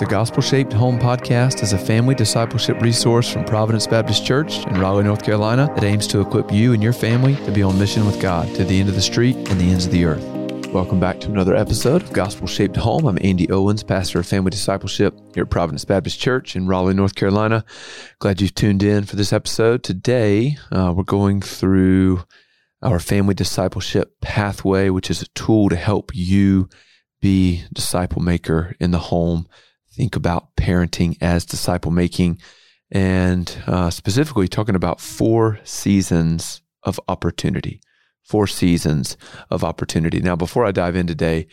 The Gospel Shaped Home podcast is a family discipleship resource from Providence Baptist Church in Raleigh, North Carolina that aims to equip you and your family to be on mission with God to the end of the street and the ends of the earth. Welcome back to another episode of Gospel Shaped Home. I'm Andy Owens, pastor of family discipleship here at Providence Baptist Church in Raleigh, North Carolina. Glad you've tuned in for this episode. Today, uh, we're going through our family discipleship pathway, which is a tool to help you be disciple maker in the home. Think about parenting as disciple making, and uh, specifically talking about four seasons of opportunity. Four seasons of opportunity. Now, before I dive in today,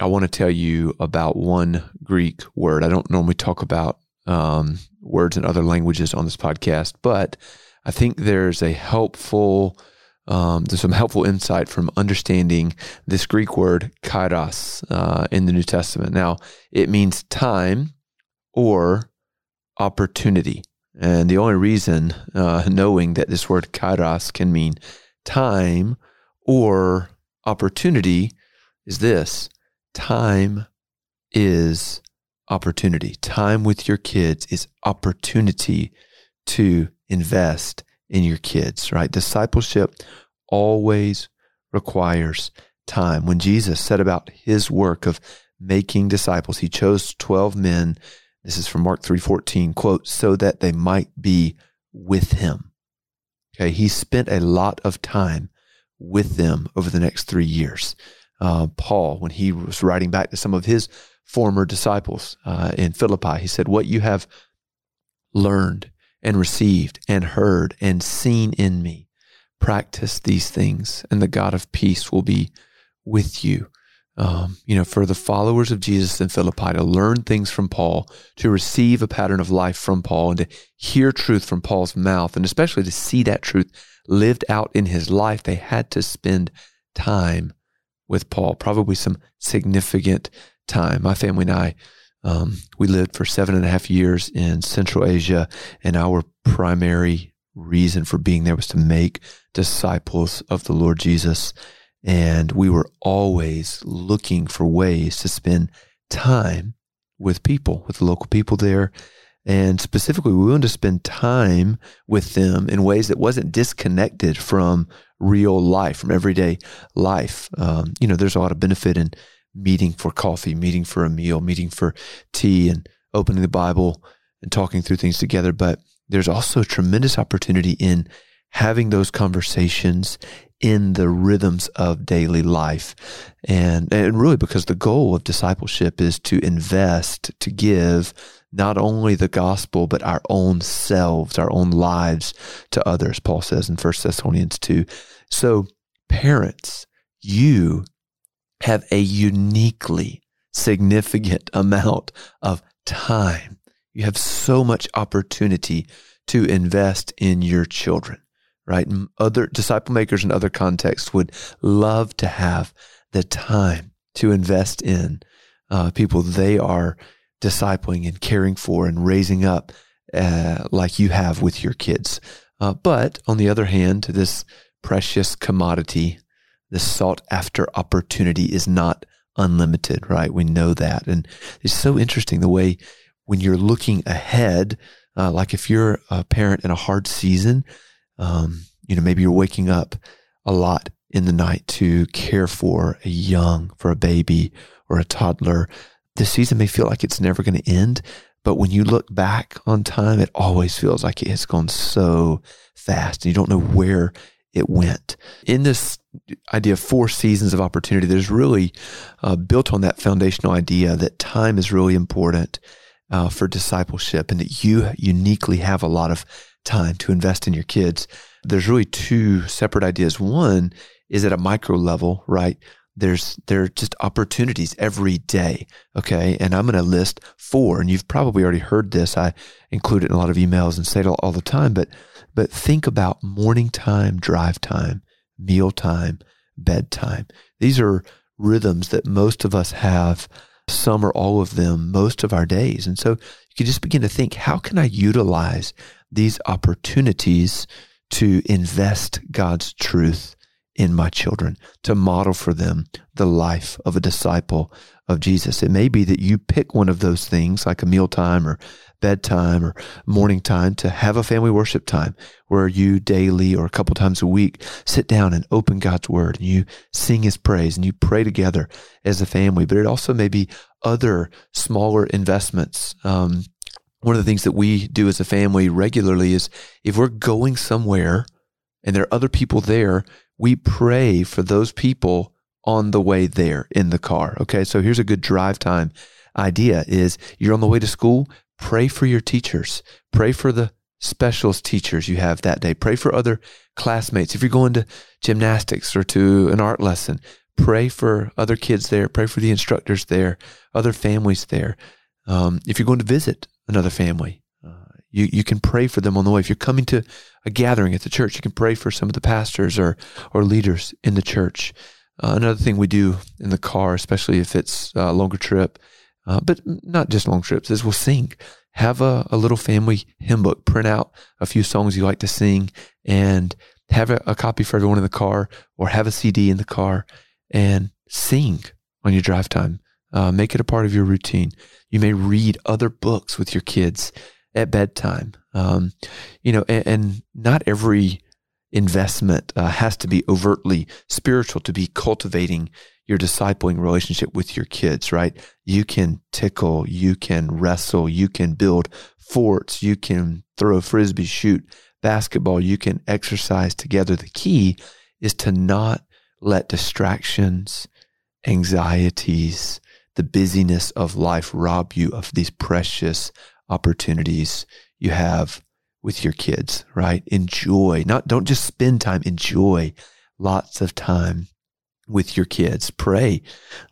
I want to tell you about one Greek word. I don't normally talk about um, words in other languages on this podcast, but I think there's a helpful um, there's some helpful insight from understanding this Greek word kairos uh, in the New Testament. Now, it means time or opportunity. And the only reason uh, knowing that this word kairos can mean time or opportunity is this time is opportunity. Time with your kids is opportunity to invest in your kids, right? Discipleship always requires time. When Jesus set about his work of making disciples, he chose 12 men. This is from Mark 3:14, quote, so that they might be with him. Okay, he spent a lot of time with them over the next three years. Uh, Paul, when he was writing back to some of his former disciples uh, in Philippi, he said, What you have learned and received and heard and seen in me. Practice these things, and the God of peace will be with you. Um, you know, for the followers of Jesus in Philippi to learn things from Paul, to receive a pattern of life from Paul, and to hear truth from Paul's mouth, and especially to see that truth lived out in his life, they had to spend time with Paul, probably some significant time. My family and I um, we lived for seven and a half years in Central Asia, and our primary reason for being there was to make disciples of the Lord Jesus. And we were always looking for ways to spend time with people, with the local people there. And specifically, we wanted to spend time with them in ways that wasn't disconnected from real life, from everyday life. Um, you know, there's a lot of benefit in meeting for coffee, meeting for a meal, meeting for tea, and opening the Bible and talking through things together. But there's also tremendous opportunity in having those conversations in the rhythms of daily life. And, and really because the goal of discipleship is to invest, to give not only the gospel, but our own selves, our own lives to others, Paul says in 1 Thessalonians 2. So parents, you have a uniquely significant amount of time. You have so much opportunity to invest in your children, right? Other disciple makers in other contexts would love to have the time to invest in uh, people they are discipling and caring for and raising up uh, like you have with your kids. Uh, but on the other hand, this precious commodity the sought after opportunity is not unlimited, right? We know that. And it's so interesting the way when you're looking ahead, uh, like if you're a parent in a hard season, um, you know, maybe you're waking up a lot in the night to care for a young, for a baby or a toddler. The season may feel like it's never going to end, but when you look back on time, it always feels like it has gone so fast and you don't know where it went. In this idea of four seasons of opportunity, there's really uh, built on that foundational idea that time is really important uh, for discipleship and that you uniquely have a lot of time to invest in your kids. There's really two separate ideas. One is at a micro level, right? There's there are just opportunities every day. Okay. And I'm going to list four. And you've probably already heard this. I include it in a lot of emails and say it all, all the time, but but think about morning time, drive time, meal time, bedtime. These are rhythms that most of us have, some or all of them, most of our days. And so you can just begin to think, how can I utilize these opportunities to invest God's truth in my children, to model for them the life of a disciple of Jesus. It may be that you pick one of those things like a mealtime or bedtime or morning time to have a family worship time where you daily or a couple times a week sit down and open God's word and you sing his praise and you pray together as a family. But it also may be other smaller investments. Um, one of the things that we do as a family regularly is if we're going somewhere and there are other people there, we pray for those people on the way there in the car. Okay. So here's a good drive time idea is you're on the way to school, pray for your teachers, pray for the specialist teachers you have that day, pray for other classmates. If you're going to gymnastics or to an art lesson, pray for other kids there, pray for the instructors there, other families there. Um, if you're going to visit another family, you, you can pray for them on the way. If you're coming to a gathering at the church, you can pray for some of the pastors or, or leaders in the church. Uh, another thing we do in the car, especially if it's a longer trip, uh, but not just long trips, is we'll sing. Have a, a, little family hymn book, print out a few songs you like to sing, and have a, a copy for everyone in the car, or have a CD in the car and sing on your drive time. Uh, make it a part of your routine. You may read other books with your kids at bedtime. Um, you know, and, and, not every investment uh, has to be overtly spiritual to be cultivating your discipling relationship with your kids, right? You can tickle, you can wrestle, you can build forts, you can throw a frisbee, shoot basketball, you can exercise together. The key is to not let distractions, anxieties, the busyness of life rob you of these precious opportunities you have with your kids, right? Enjoy, not, don't just spend time, enjoy lots of time with your kids. Pray,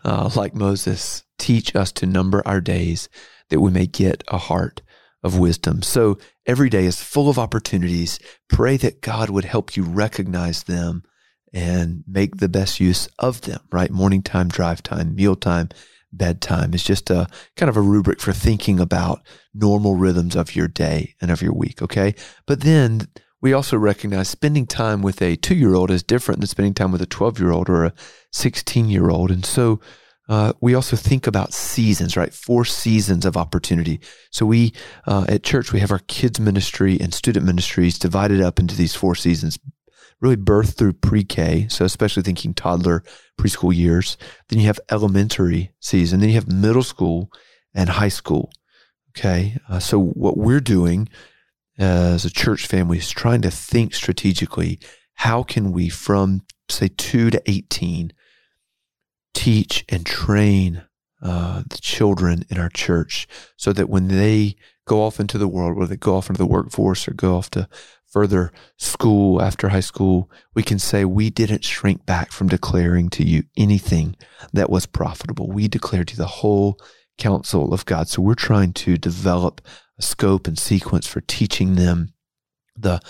uh, like Moses, teach us to number our days that we may get a heart of wisdom. So every day is full of opportunities. Pray that God would help you recognize them and make the best use of them, right? Morning time, drive time, meal time, bedtime is just a kind of a rubric for thinking about normal rhythms of your day and of your week. Okay. But then we also recognize spending time with a two year old is different than spending time with a 12 year old or a 16 year old. And so uh, we also think about seasons, right? Four seasons of opportunity. So we, uh, at church, we have our kids ministry and student ministries divided up into these four seasons really birth through pre-K, so especially thinking toddler, preschool years. Then you have elementary season. Then you have middle school and high school. Okay, uh, so what we're doing as a church family is trying to think strategically. How can we, from say two to eighteen, teach and train uh, the children in our church so that when they go off into the world, whether they go off into the workforce or go off to further school after high school, we can say we didn't shrink back from declaring to you anything that was profitable. We declared to the whole counsel of God. So we're trying to develop a scope and sequence for teaching them the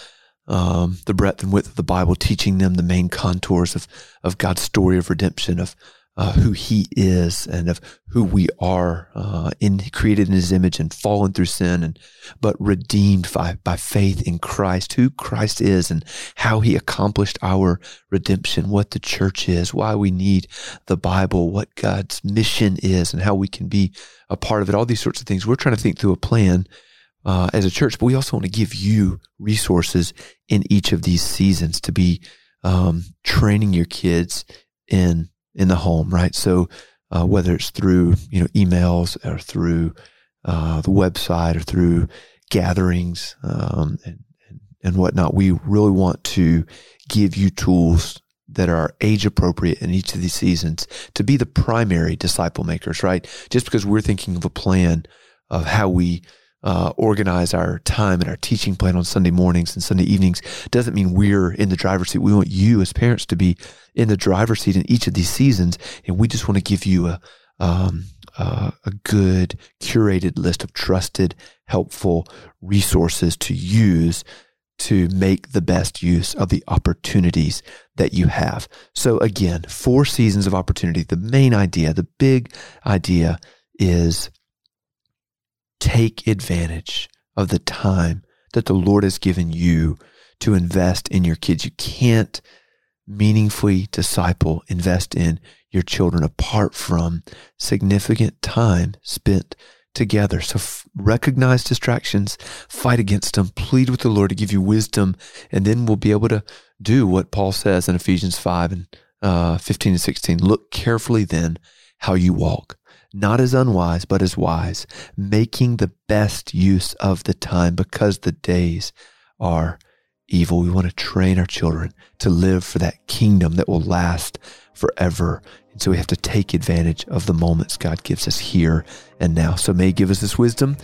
um, the breadth and width of the Bible, teaching them the main contours of of God's story of redemption, of uh, who he is and of who we are uh, in created in his image and fallen through sin and but redeemed by, by faith in Christ who Christ is and how he accomplished our redemption what the church is why we need the Bible what God's mission is and how we can be a part of it all these sorts of things. We're trying to think through a plan uh, as a church but we also want to give you resources in each of these seasons to be um, training your kids in in the home, right? So uh, whether it's through you know emails or through uh, the website or through gatherings um, and, and and whatnot, we really want to give you tools that are age appropriate in each of these seasons to be the primary disciple makers, right? Just because we're thinking of a plan of how we uh, organize our time and our teaching plan on Sunday mornings and Sunday evenings doesn't mean we're in the driver's seat. We want you as parents to be in the driver's seat in each of these seasons, and we just want to give you a um, uh, a good curated list of trusted, helpful resources to use to make the best use of the opportunities that you have. So again, four seasons of opportunity. The main idea, the big idea is take advantage of the time that the Lord has given you to invest in your kids. You can't meaningfully disciple, invest in your children apart from significant time spent together. So f- recognize distractions, fight against them, plead with the Lord to give you wisdom, and then we'll be able to do what Paul says in Ephesians 5 and uh, 15 and 16. Look carefully then how you walk, not as unwise, but as wise, making the best use of the time because the days are evil. We want to train our children to live for that kingdom that will last forever. And so we have to take advantage of the moments God gives us here and now. So may give us this wisdom.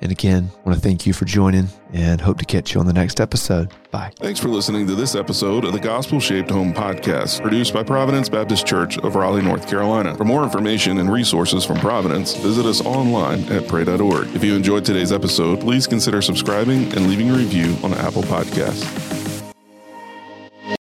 And again, I want to thank you for joining and hope to catch you on the next episode. Bye. Thanks for listening to this episode of the Gospel Shaped Home Podcast, produced by Providence Baptist Church of Raleigh, North Carolina. For more information and resources from Providence, visit us online at pray.org. If you enjoyed today's episode, please consider subscribing and leaving a review on Apple Podcasts.